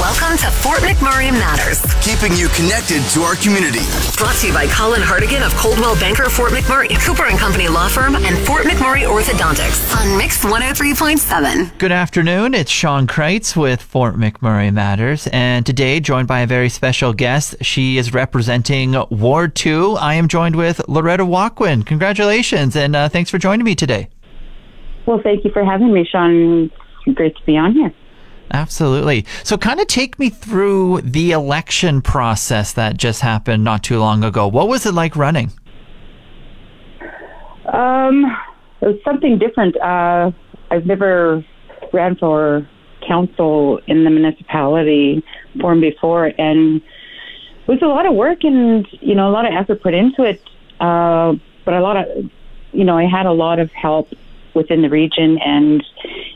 Welcome to Fort McMurray Matters. Keeping you connected to our community. Brought to you by Colin Hartigan of Coldwell Banker Fort McMurray, Cooper and Company Law Firm, and Fort McMurray Orthodontics on Mix 103.7. Good afternoon. It's Sean Kreitz with Fort McMurray Matters, and today joined by a very special guest. She is representing Ward 2. I am joined with Loretta Waquan. Congratulations, and uh, thanks for joining me today. Well, thank you for having me, Sean. Great to be on here. Absolutely. So, kind of take me through the election process that just happened not too long ago. What was it like running? Um, it was something different. Uh, I've never ran for council in the municipality form before, and it was a lot of work and you know a lot of effort put into it. Uh, but a lot of, you know, I had a lot of help within the region, and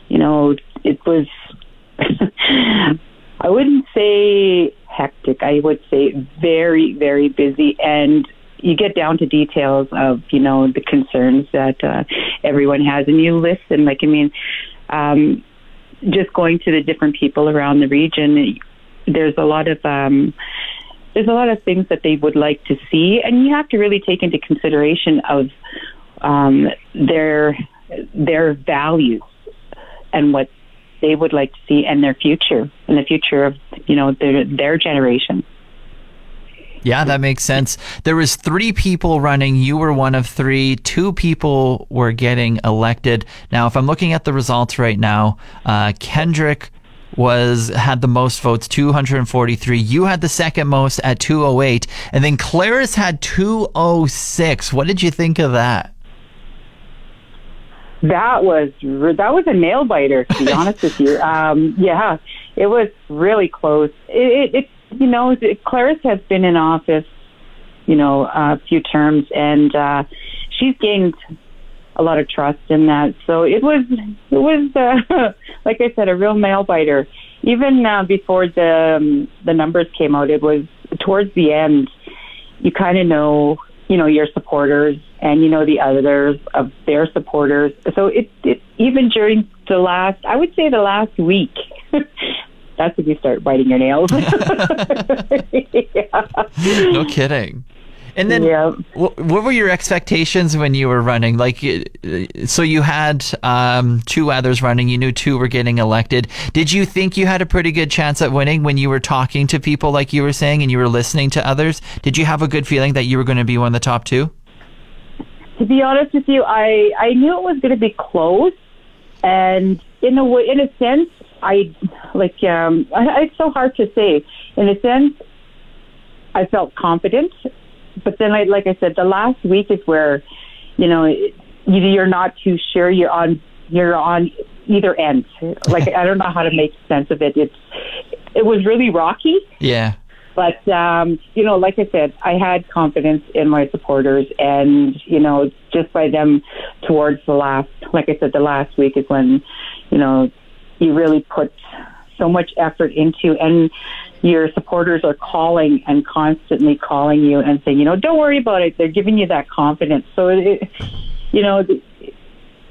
you know, it was I wouldn't say hectic. I would say very, very busy. And you get down to details of, you know, the concerns that uh, everyone has. And you listen. Like, I mean, um, just going to the different people around the region, there's a lot of. Um, there's a lot of things that they would like to see, and you have to really take into consideration of um, their their values and what they would like to see and their future and the future of you know their their generation. Yeah, that makes sense. There was three people running. You were one of three. Two people were getting elected. Now, if I'm looking at the results right now, uh, Kendrick was had the most votes, 243. You had the second most at 208, and then Claris had 206. What did you think of that? That was that was a nail biter, to be honest with you. Um, yeah, it was really close. It, it, it you know, Claris has been in office, you know, a few terms, and uh, she's gained a lot of trust in that. So it was, it was, uh, like I said, a real nail biter. Even uh, before the um, the numbers came out, it was towards the end. You kind of know you know your supporters and you know the others of their supporters. So it, it even during the last, I would say the last week. that's when you start biting your nails. yeah. No kidding. And then, yeah. what, what were your expectations when you were running? Like, so you had um, two others running. You knew two were getting elected. Did you think you had a pretty good chance at winning when you were talking to people, like you were saying, and you were listening to others? Did you have a good feeling that you were going to be one of the top two? To be honest with you, I I knew it was going to be close, and in a way, in a sense, I like um, it's so hard to say. In a sense, I felt confident but then, I, like I said, the last week is where, you know, you're not too sure. You're on you're on either end. Like I don't know how to make sense of it. It's it was really rocky. Yeah. But um, you know, like I said, I had confidence in my supporters, and you know, just by them towards the last, like I said, the last week is when, you know, you really put so much effort into, and your supporters are calling and constantly calling you and saying, you know, don't worry about it. They're giving you that confidence. So it, you know,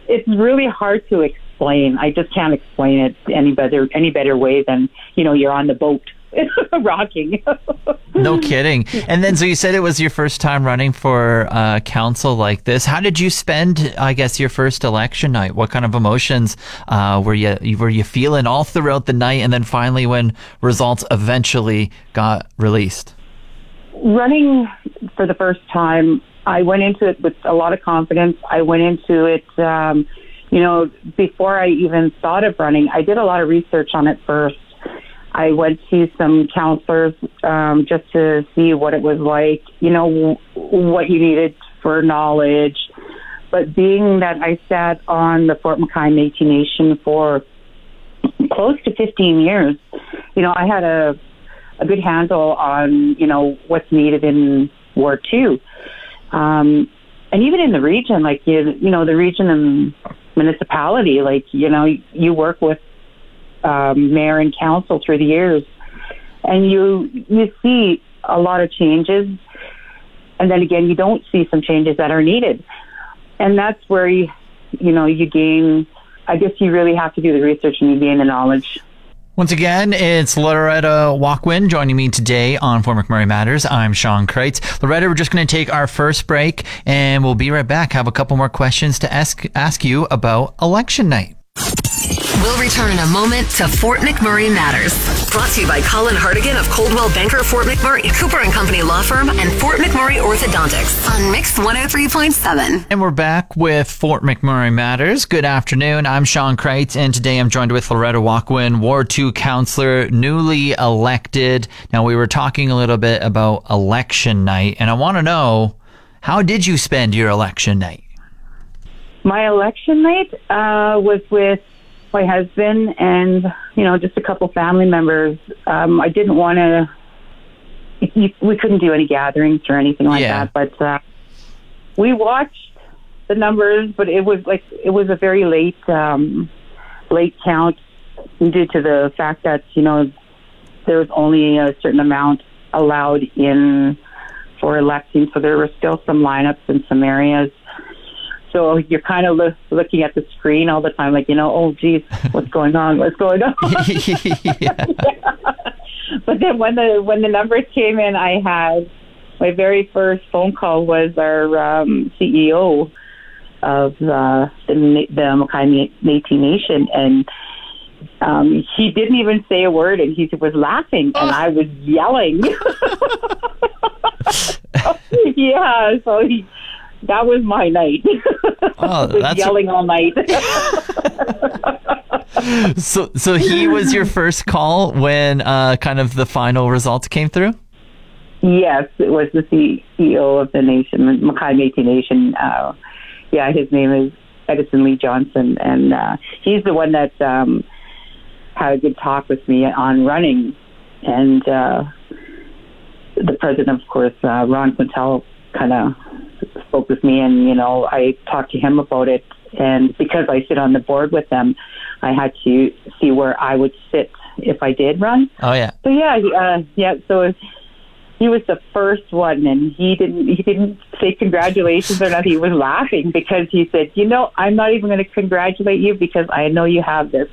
it's really hard to explain. I just can't explain it any better any better way than you know you're on the boat rocking. no kidding. And then, so you said it was your first time running for uh, council like this. How did you spend, I guess, your first election night? What kind of emotions uh, were you were you feeling all throughout the night, and then finally when results eventually got released? Running for the first time, I went into it with a lot of confidence. I went into it. Um, you know, before I even thought of running, I did a lot of research on it first I went to some councillors um, just to see what it was like, you know, what you needed for knowledge. But being that I sat on the Fort McKay Métis Nation for close to 15 years, you know, I had a, a good handle on, you know, what's needed in War 2. Um, and even in the region, like, you, you know, the region and municipality, like, you know, you work with um, mayor and council through the years, and you you see a lot of changes, and then again you don't see some changes that are needed, and that's where you you know you gain. I guess you really have to do the research and you gain the knowledge. Once again, it's Loretta Waquan joining me today on Fort McMurray Matters. I'm Sean Kreitz. Loretta, we're just going to take our first break and we'll be right back. Have a couple more questions to ask, ask you about election night. We'll return in a moment to Fort McMurray Matters. Brought to you by Colin Hartigan of Coldwell Banker Fort McMurray, Cooper and Company Law Firm, and Fort McMurray Orthodontics on Mix 103.7. And we're back with Fort McMurray Matters. Good afternoon. I'm Sean Kreitz, and today I'm joined with Loretta Waquan, Ward 2 councillor, newly elected. Now, we were talking a little bit about election night, and I want to know how did you spend your election night? My election night uh, was with my husband and you know just a couple family members. Um, I didn't want to. We couldn't do any gatherings or anything like Yeah. that, but uh, we watched the numbers. But it was like it was a very late um, late count due to the fact that you know there was only a certain amount allowed in for electing, so there were still some lineups in some areas. So you're kind of loo- looking at the screen all the time, like you know, oh geez, what's going on? What's going on? yeah. but then when the when the numbers came in, I had my very first phone call was our um, CEO of uh, the the McKay Métis Nation, and um, he didn't even say a word, and he was laughing, and I was yelling. yeah, so he, that was my night. Oh, that's- yelling all night. So, so he was your first call when uh, kind of the final results came through? Yes, it was the CEO of the nation, McKay Métis Nation. Uh, yeah, his name is Edison Lee Johnson, and uh, he's the one that um, had a good talk with me on running. And uh, the president, of course, uh, Ron Quintal, kind of spoke with me, and you know, I talked to him about it. And because I sit on the board with them, I had to see where I would sit if I did run. Oh, yeah. So yeah, uh, yeah. So he was the first one, and he didn't he didn't say congratulations or nothing. He was laughing because he said, "You know, I'm not even going to congratulate you because I know you have this."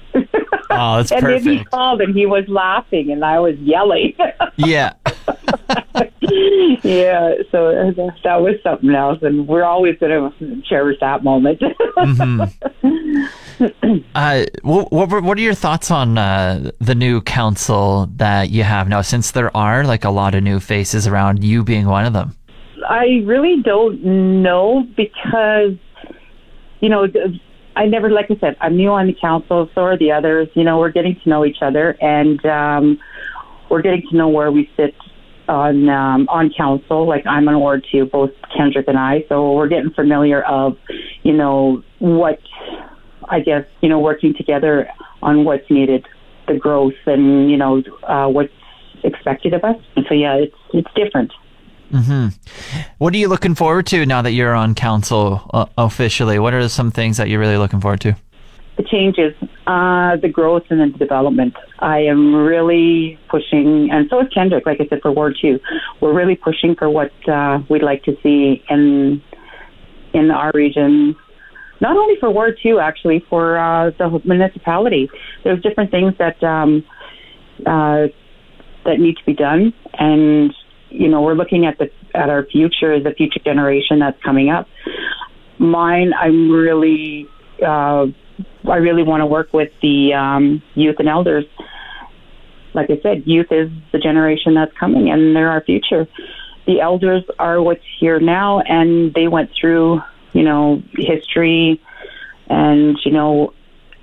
Oh, that's and then he called, and he was laughing, and I was yelling. Yeah. yeah, so that, that was something else, and we're always going to cherish that moment. Uh, what, what, what are your thoughts on uh, the new council that you have now? Since there are like a lot of new faces around, you being one of them. I really don't know because, you know, I never, like I said, I'm new on the council, so are the others. You know, we're getting to know each other and um, we're getting to know where we sit on um, on council. Like I'm on Ward two, both Kendrick and I, so we're getting familiar of, you know, what I guess you know working together on what's needed, the growth, and you know uh, what's expected of us. And so yeah, it's it's different. mhm What are you looking forward to now that you're on council uh, officially? What are some things that you're really looking forward to? The changes, uh, the growth and the development. I am really pushing, and so is Kendrick. Like I said, for Ward Two, we're really pushing for what uh, we'd like to see in in our region. Not only for Ward Two, actually, for uh, the municipality. There's different things that um, uh, that need to be done, and you know, we're looking at the at our future, the future generation that's coming up. Mine, I'm really. Uh, I really want to work with the um, youth and elders. Like I said, youth is the generation that's coming, and they're our future. The elders are what's here now, and they went through, you know, history, and you know,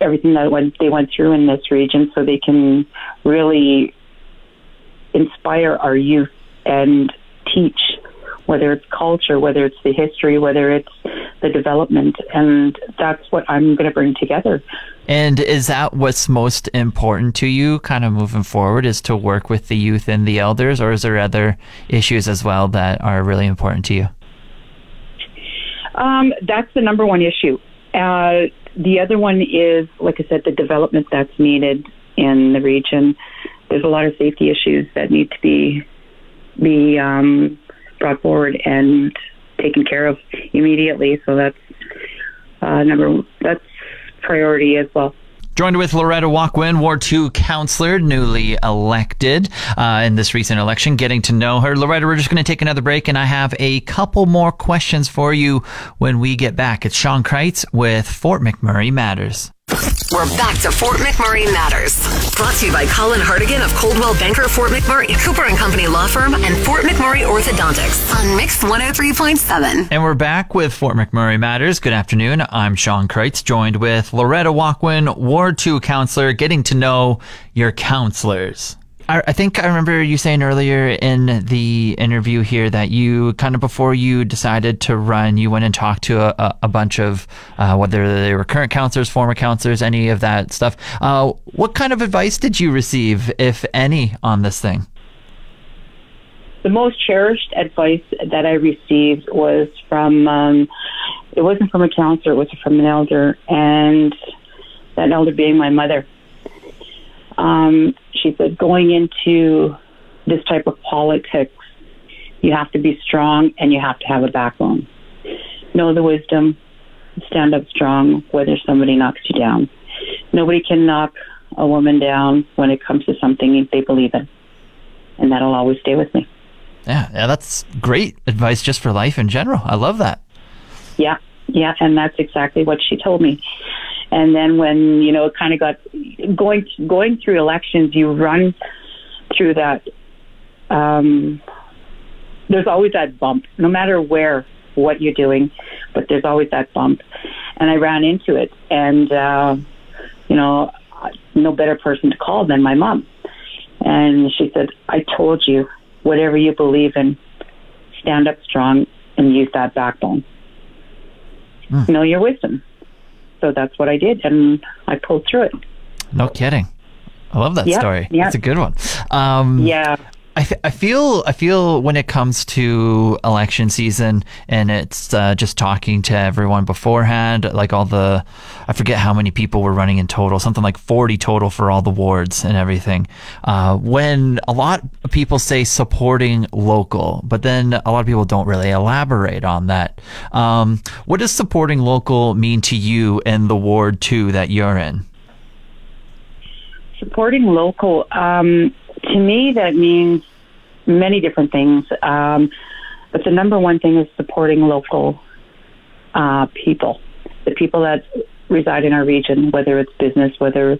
everything that went they went through in this region, so they can really inspire our youth and teach whether it's culture, whether it's the history, whether it's the development, and that's what I'm going to bring together. And is that what's most important to you, kind of moving forward, is to work with the youth and the elders, or is there other issues as well that are really important to you? Um, that's the number one issue. Uh, the other one is, like I said, the development that's needed in the region. There's a lot of safety issues that need to be be um, brought forward and taken care of immediately. So that's uh, number that's priority as well. Joined with Loretta Waquan, Ward 2 councillor, newly elected uh, in this recent election, getting to know her. Loretta, we're just going to take another break, and I have a couple more questions for you when we get back. It's Sean Kreitz with Fort McMurray Matters. We're back to Fort McMurray Matters. Brought to you by Colin Hartigan of Coldwell Banker Fort McMurray, Cooper and Company Law Firm, and Fort McMurray Orthodontics on Mix 103.7. And we're back with Fort McMurray Matters. Good afternoon. I'm Sean Kreitz, joined with Loretta Waquan, Ward 2 councillor, getting to know your councillors. I, I think I remember you saying earlier in the interview here that you kind of before you decided to run, you went and talked to a, a bunch of uh, whether they were current councillors, former councillors, any of that stuff. Uh, what kind of advice did you receive, if any, on this thing? The most cherished advice that I received was from, um, it wasn't from a councillor, it was from an elder, and that elder being my mother. Um, she said, going into this type of politics, you have to be strong and you have to have a backbone. Know the wisdom, stand up strong whether somebody knocks you down. Nobody can knock a woman down when it comes to something they believe in. And that'll always stay with me. Yeah, yeah, that's great advice just for life in general. I love that. Yeah, yeah, and that's exactly what she told me. And then when you know it kind of got going going through elections, you run through that. Um, there's always that bump, no matter where what you're doing, but there's always that bump. And I ran into it, and uh, you know, no better person to call than my mom. And she said, "I told you, whatever you believe in, stand up strong and use that backbone. Mm. Know your wisdom." So that's what I did, and I pulled through it. No kidding. I love that story. Yeah. It's a good one. Um, yeah. I, feel I feel when it comes to election season and it's uh, just talking to everyone beforehand, like all the I forget how many people were running in total, something like forty total for all the wards and everything. Uh, when a lot of people say supporting local, but then a lot of people don't really elaborate on that. Um, what does supporting local mean to you and the ward two that you're in? Supporting local. Um, to me, that means many different things. Um, but the number one thing is supporting local uh, people, the people that reside in our region, whether it's business, whether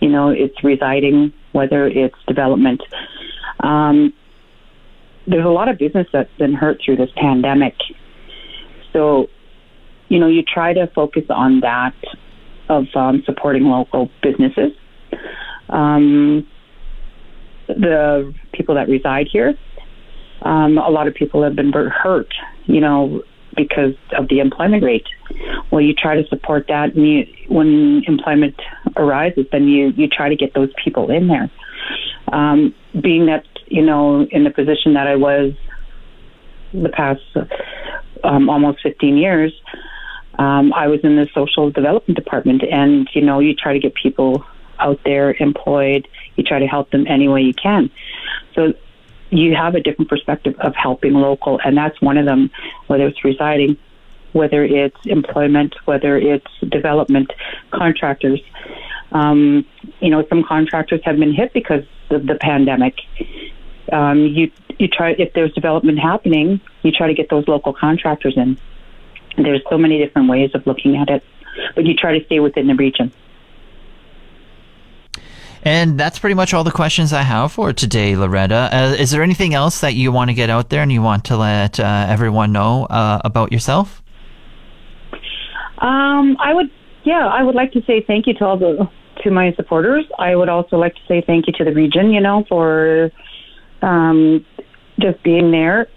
you know it's residing, whether it's development. Um, there's a lot of business that's been hurt through this pandemic, so you know you try to focus on that of um, supporting local businesses. Um, the people that reside here. Um, a lot of people have been hurt, you know, because of the employment rate. Well, you try to support that, and you, when employment arises, then you you try to get those people in there. Um, being that you know in the position that I was the past um, almost 15 years, um, I was in the social development department, and you know you try to get people out there employed you try to help them any way you can. So you have a different perspective of helping local, and that's one of them, whether it's residing, whether it's employment, whether it's development, contractors. Um, you know, some contractors have been hit because of the pandemic. Um, you you try if there's development happening, you try to get those local contractors in. There's so many different ways of looking at it, but you try to stay within the region. And that's pretty much all the questions I have for today, Loretta. Uh, is there anything else that you want to get out there and you want to let uh, everyone know uh, about yourself? Um, I would, yeah, I would like to say thank you to all the to my supporters. I would also like to say thank you to the region, you know, for um, just being there.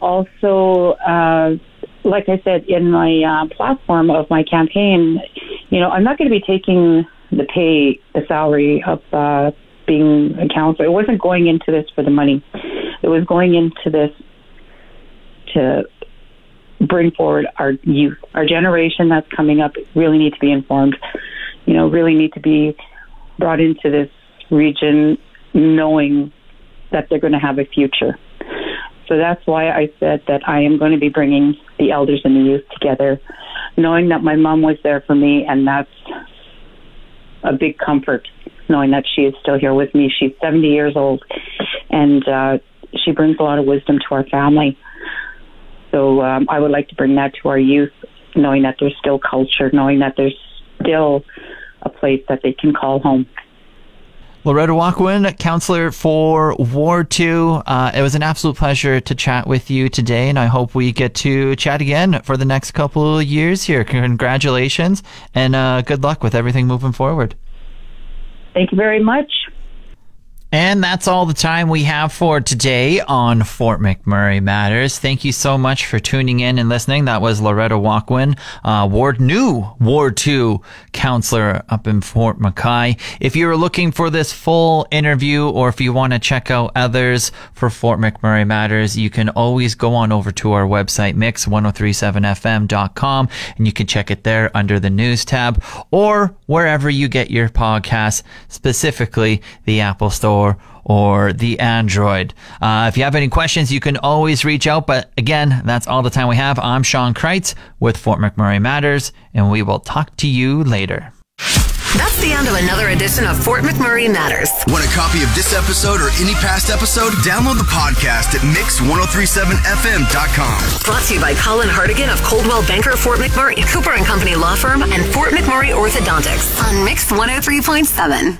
Also, uh, like I said in my uh, platform of my campaign, you know, I'm not going to be taking the pay, the salary of uh, being a councillor. It wasn't going into this for the money. It was going into this to bring forward our youth, our generation that's coming up. Really need to be informed. You know, really need to be brought into this region, knowing that they're going to have a future. So that's why I said that I am going to be bringing the elders and the youth together, knowing that my mom was there for me, and that's a big comfort knowing that she is still here with me. She's 70 years old, and uh, she brings a lot of wisdom to our family. So um, I would like to bring that to our youth, knowing that there's still culture, knowing that there's still a place that they can call home. Loretta Waquan, councillor for Ward 2. Uh, it was an absolute pleasure to chat with you today, and I hope we get to chat again for the next couple of years here. Congratulations, and uh, good luck with everything moving forward. Thank you very much. And that's all the time we have for today on Fort McMurray Matters. Thank you so much for tuning in and listening. That was Loretta Waquan, uh, Ward New Ward 2 councillor up in Fort McKay. If you're looking for this full interview or if you want to check out others for Fort McMurray Matters, you can always go on over to our website, mix1037fm.com, and you can check it there under the news tab or wherever you get your podcasts, specifically the Apple Store Store or the Android. Uh, if you have any questions, you can always reach out. But again, that's all the time we have. I'm Sean Kreitz with Fort McMurray Matters, and we will talk to you later. That's the end of another edition of Fort McMurray Matters. Want a copy of this episode or any past episode? Download the podcast at mix1037fm.com. Brought to you by Colin Hartigan of Coldwell Banker Fort McMurray, Cooper and Company Law Firm, and Fort McMurray Orthodontics on Mix 103.7.